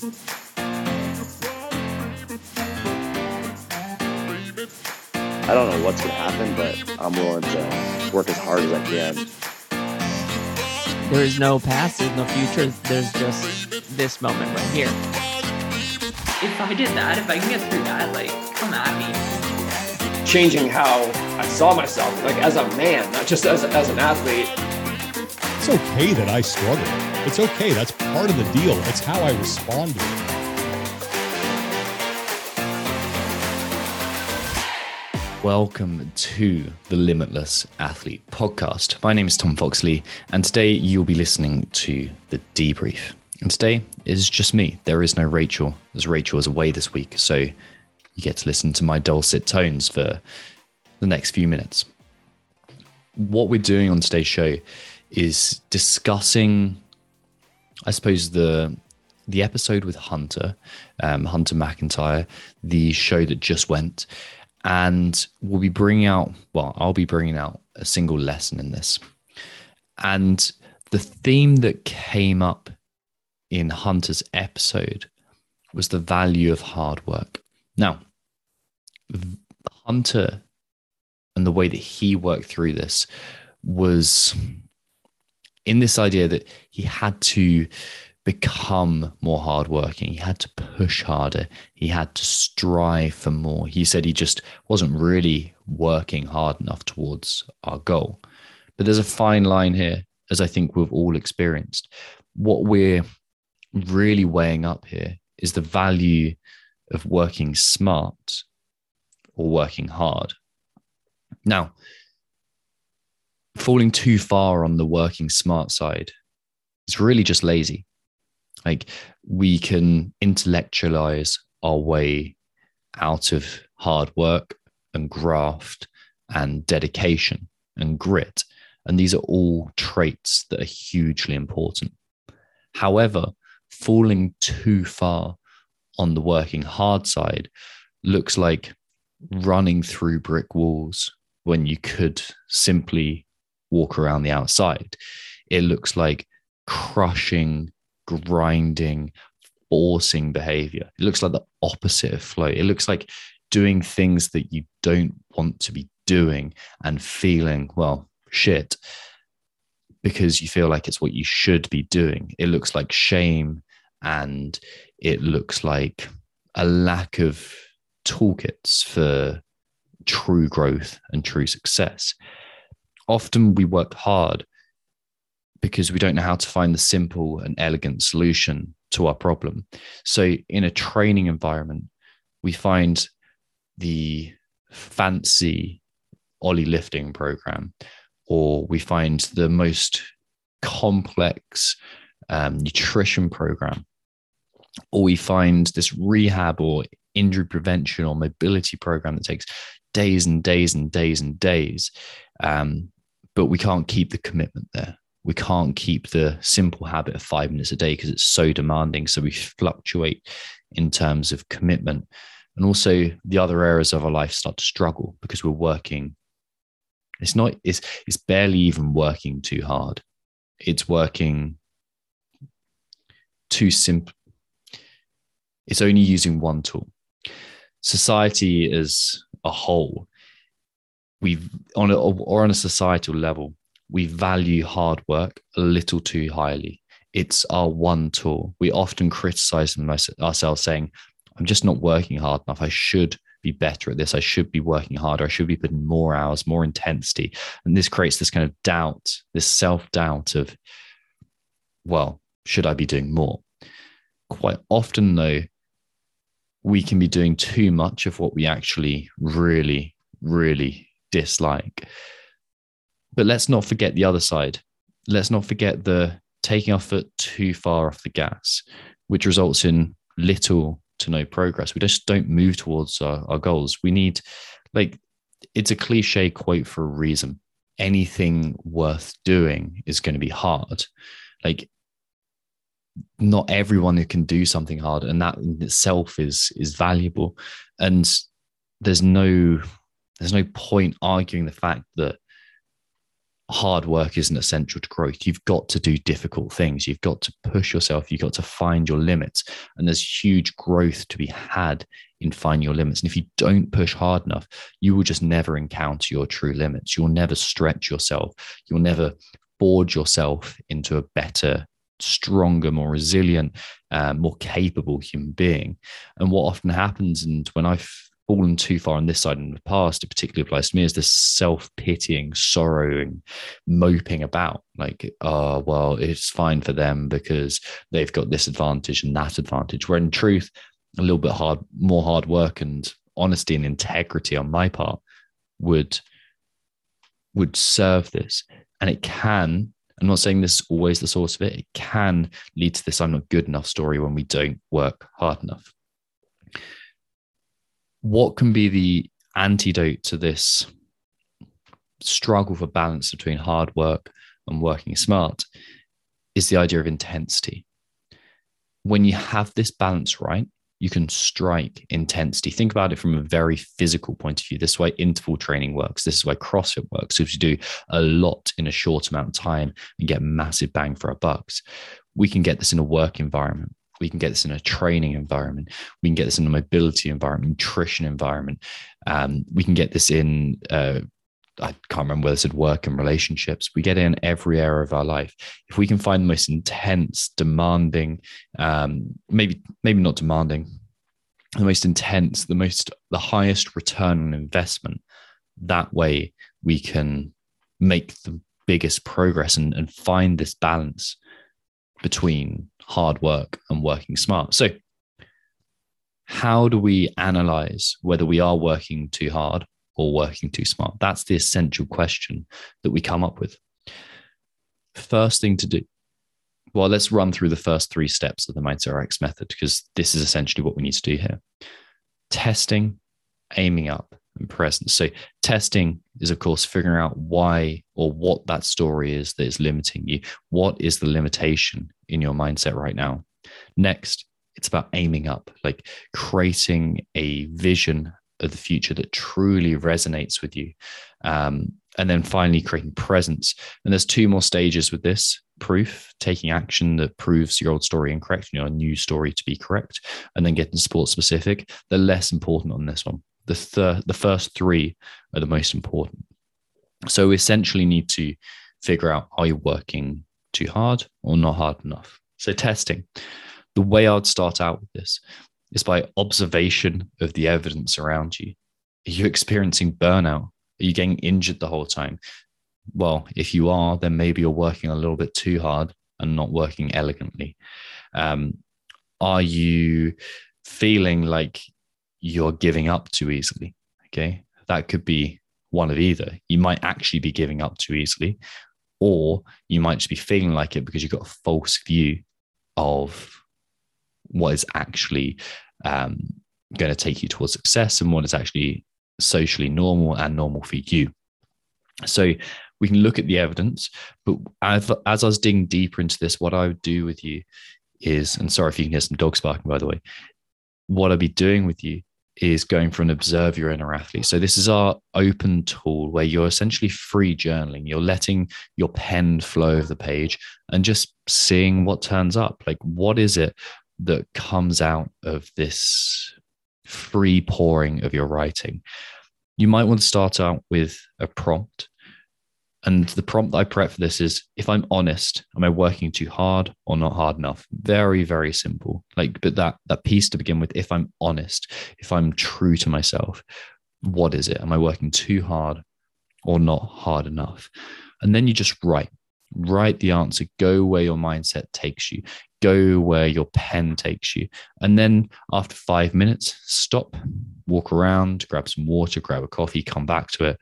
I don't know what's going to happen, but I'm willing to work as hard as I can. There is no past, there's no future, there's just this moment right here. If I did that, if I can get through that, like, come at me. Changing how I saw myself, like as a man, not just as, as an athlete. It's okay that I struggle. It's okay. That's part of the deal. It's how I respond to it. Welcome to the Limitless Athlete podcast. My name is Tom Foxley, and today you'll be listening to the debrief. And today is just me. There is no Rachel, as Rachel is away this week. So you get to listen to my dulcet tones for the next few minutes. What we're doing on today's show is discussing, I suppose, the the episode with Hunter, um, Hunter McIntyre, the show that just went, and we'll be bringing out well i'll be bringing out a single lesson in this. And the theme that came up in hunter's episode was the value of hard work. Now hunter and the way that he worked through this was in this idea that he had to become more hardworking. He had to push harder. He had to strive for more. He said he just wasn't really working hard enough towards our goal. But there's a fine line here, as I think we've all experienced. What we're really weighing up here is the value of working smart or working hard. Now, falling too far on the working smart side is really just lazy like we can intellectualize our way out of hard work and graft and dedication and grit. And these are all traits that are hugely important. However, falling too far on the working hard side looks like running through brick walls when you could simply walk around the outside. It looks like crushing grinding, forcing behavior. It looks like the opposite of flow. It looks like doing things that you don't want to be doing and feeling, well, shit, because you feel like it's what you should be doing. It looks like shame and it looks like a lack of toolkits for true growth and true success. Often we work hard because we don't know how to find the simple and elegant solution to our problem. So, in a training environment, we find the fancy Oly lifting program, or we find the most complex um, nutrition program, or we find this rehab or injury prevention or mobility program that takes days and days and days and days. Um, but we can't keep the commitment there we can't keep the simple habit of five minutes a day because it's so demanding. So we fluctuate in terms of commitment. And also the other areas of our life start to struggle because we're working. It's not, it's, it's barely even working too hard. It's working too simple. It's only using one tool. Society as a whole, we've on a, or on a societal level, we value hard work a little too highly. It's our one tool. We often criticize ourselves, saying, I'm just not working hard enough. I should be better at this. I should be working harder. I should be putting more hours, more intensity. And this creates this kind of doubt, this self doubt of, well, should I be doing more? Quite often, though, we can be doing too much of what we actually really, really dislike. But let's not forget the other side. Let's not forget the taking our foot too far off the gas, which results in little to no progress. We just don't move towards our, our goals. We need, like, it's a cliche quote for a reason. Anything worth doing is going to be hard. Like, not everyone who can do something hard, and that in itself is is valuable. And there's no there's no point arguing the fact that hard work isn't essential to growth. You've got to do difficult things. You've got to push yourself. You've got to find your limits. And there's huge growth to be had in finding your limits. And if you don't push hard enough, you will just never encounter your true limits. You'll never stretch yourself. You'll never forge yourself into a better, stronger, more resilient, uh, more capable human being. And what often happens, and when I've fallen too far on this side in the past, it particularly applies to me, is this self pitying, sorrowing, moping about like, oh, well, it's fine for them because they've got this advantage and that advantage. Where in truth, a little bit hard, more hard work and honesty and integrity on my part would would serve this. And it can, I'm not saying this is always the source of it, it can lead to this I'm not good enough story when we don't work hard enough what can be the antidote to this struggle for balance between hard work and working smart is the idea of intensity. When you have this balance right, you can strike intensity. Think about it from a very physical point of view. This is why interval training works. This is why CrossFit works. So if you do a lot in a short amount of time and get massive bang for our bucks, we can get this in a work environment we can get this in a training environment we can get this in a mobility environment nutrition environment um, we can get this in uh, I can't remember whether it's at work and relationships. We get in every area of our life. If we can find the most intense, demanding, um, maybe maybe not demanding, the most intense, the most the highest return on investment. That way, we can make the biggest progress and, and find this balance between hard work and working smart. So, how do we analyze whether we are working too hard or working too smart? That's the essential question that we come up with. First thing to do, well, let's run through the first three steps of the Mindset method because this is essentially what we need to do here testing, aiming up, and presence. So, testing is, of course, figuring out why or what that story is that is limiting you. What is the limitation in your mindset right now? Next, it's about aiming up, like creating a vision of the future that truly resonates with you. Um, and then finally, creating presence. And there's two more stages with this proof, taking action that proves your old story incorrect, you know, a new story to be correct, and then getting sport specific. They're less important on this one the the first three are the most important. So we essentially need to figure out are you working too hard or not hard enough? So testing. The way I'd start out with this is by observation of the evidence around you. Are you experiencing burnout? Are you getting injured the whole time? Well, if you are, then maybe you're working a little bit too hard and not working elegantly. Um, are you feeling like you're giving up too easily. Okay. That could be one of either. You might actually be giving up too easily, or you might just be feeling like it because you've got a false view of what is actually um, going to take you towards success and what is actually socially normal and normal for you. So we can look at the evidence, but as, as I was digging deeper into this, what I would do with you is, and sorry if you can hear some dogs barking, by the way, what I'd be doing with you is going for an observe your inner athlete. So this is our open tool where you're essentially free journaling. You're letting your pen flow of the page and just seeing what turns up. Like what is it that comes out of this free pouring of your writing? You might want to start out with a prompt and the prompt that I prep for this is if I'm honest, am I working too hard or not hard enough? Very, very simple. Like, but that that piece to begin with, if I'm honest, if I'm true to myself, what is it? Am I working too hard or not hard enough? And then you just write. Write the answer. Go where your mindset takes you. Go where your pen takes you. And then after five minutes, stop, walk around, grab some water, grab a coffee, come back to it.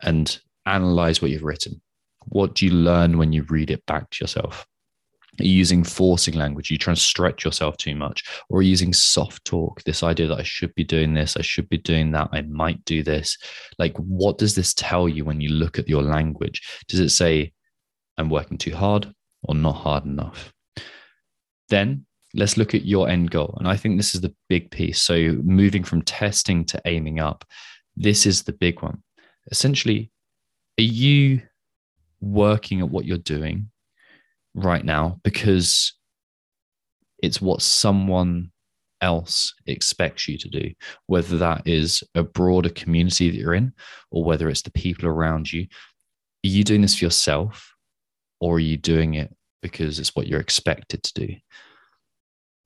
And analyze what you've written. What do you learn when you read it back to yourself? Are you using forcing language? Are you trying to stretch yourself too much? Or using soft talk? This idea that I should be doing this, I should be doing that, I might do this. Like, what does this tell you when you look at your language? Does it say, I'm working too hard or not hard enough? Then let's look at your end goal. And I think this is the big piece. So, moving from testing to aiming up, this is the big one. Essentially, are you working at what you're doing right now because it's what someone else expects you to do, whether that is a broader community that you're in or whether it's the people around you. Are you doing this for yourself or are you doing it because it's what you're expected to do?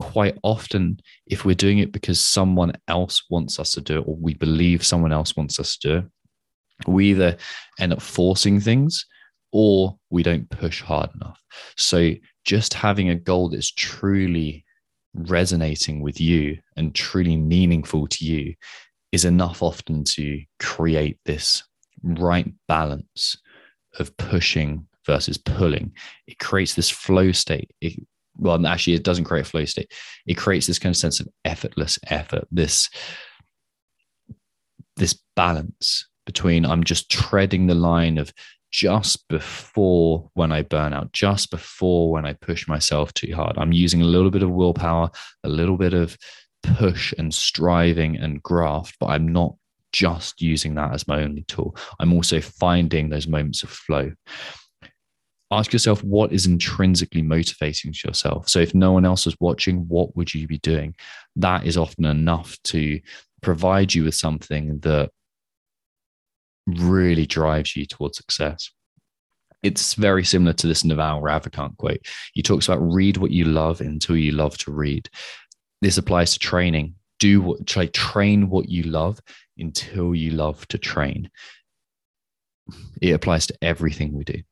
Quite often, if we're doing it because someone else wants us to do it or we believe someone else wants us to do it, we either end up forcing things or we don't push hard enough. So, just having a goal that's truly resonating with you and truly meaningful to you is enough often to create this right balance of pushing versus pulling. It creates this flow state. It, well, actually, it doesn't create a flow state. It creates this kind of sense of effortless effort, this, this balance between I'm just treading the line of just before when I burn out, just before when I push myself too hard. I'm using a little bit of willpower, a little bit of push and striving and graft, but I'm not just using that as my only tool. I'm also finding those moments of flow. Ask yourself what is intrinsically motivating to yourself. So, if no one else is watching, what would you be doing? That is often enough to provide you with something that really drives you towards success. It's very similar to this Naval Ravikant quote. He talks about read what you love until you love to read. This applies to training. Do what try train what you love until you love to train. It applies to everything we do.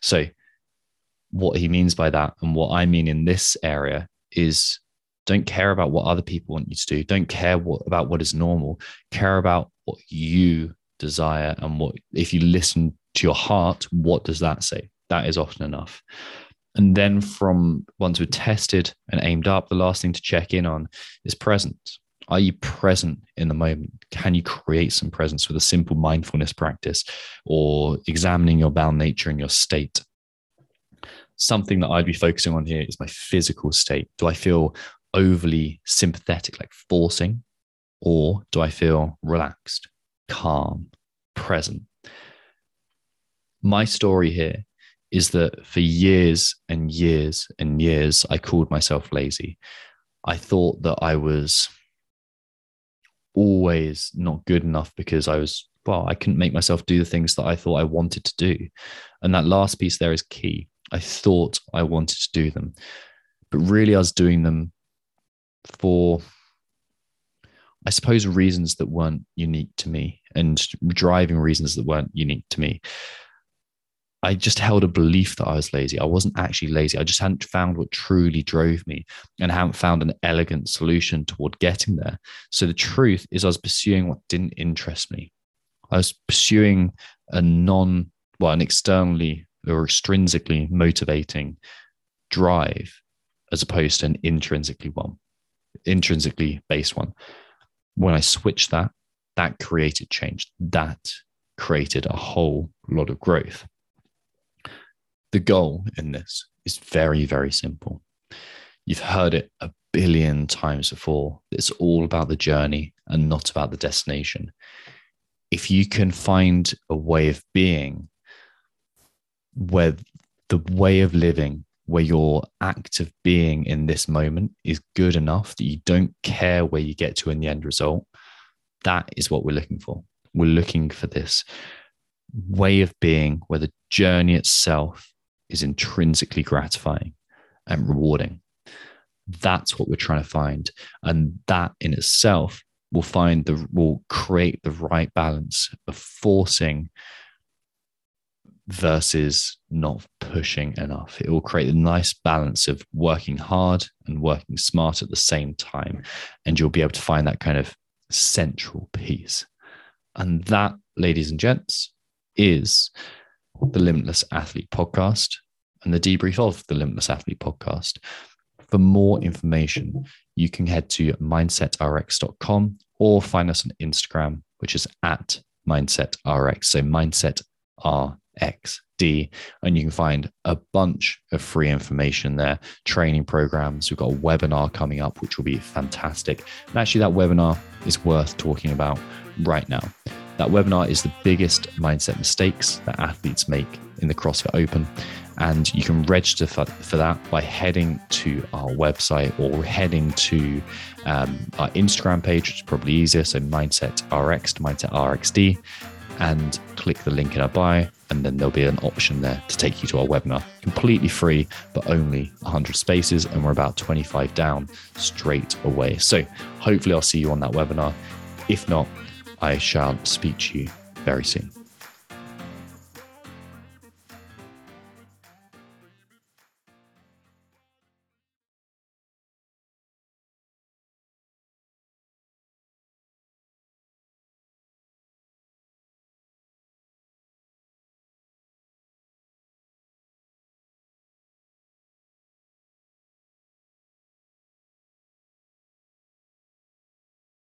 So, what he means by that, and what I mean in this area, is don't care about what other people want you to do. Don't care what, about what is normal. Care about what you desire and what if you listen to your heart what does that say? That is often enough. And then from once we're tested and aimed up the last thing to check in on is presence. Are you present in the moment? Can you create some presence with a simple mindfulness practice or examining your bound nature and your state? Something that i'd be focusing on here is my physical state. Do i feel overly sympathetic like forcing or do i feel relaxed calm, present. My story here is that for years and years and years, I called myself lazy. I thought that I was always not good enough because I was, well, I couldn't make myself do the things that I thought I wanted to do. And that last piece there is key. I thought I wanted to do them, but really I was doing them for I suppose, reasons that weren't unique to me and driving reasons that weren't unique to me. I just held a belief that I was lazy. I wasn't actually lazy. I just hadn't found what truly drove me and hadn't found an elegant solution toward getting there. So the truth is, I was pursuing what didn't interest me. I was pursuing a non, well, an externally or extrinsically motivating drive as opposed to an intrinsically one, intrinsically based one when I switched that, that created change. That created a whole lot of growth. The goal in this is very, very simple. You've heard it a billion times before. It's all about the journey and not about the destination. If you can find a way of being where the way of living where your act of being in this moment is good enough that you don't care where you get to in the end result, that is what we're looking for. We're looking for this way of being where the journey itself is intrinsically gratifying and rewarding. That's what we're trying to find. And that in itself will find the will create the right balance of forcing versus not pushing enough. It will create a nice balance of working hard and working smart at the same time. And you'll be able to find that kind of central piece. And that, ladies and gents, is the Limitless Athlete podcast and the debrief of the Limitless Athlete podcast. For more information, you can head to mindsetrx.com or find us on Instagram, which is at mindsetrx. So mindset R XD. And you can find a bunch of free information there, training programs. We've got a webinar coming up, which will be fantastic. And actually, that webinar is worth talking about right now. That webinar is the biggest mindset mistakes that athletes make in the CrossFit Open. And you can register for, for that by heading to our website or heading to um, our Instagram page, which is probably easier. So Mindset RX to Mindset RXD, and click the link in our bio. And then there'll be an option there to take you to our webinar. Completely free, but only 100 spaces. And we're about 25 down straight away. So hopefully, I'll see you on that webinar. If not, I shall speak to you very soon.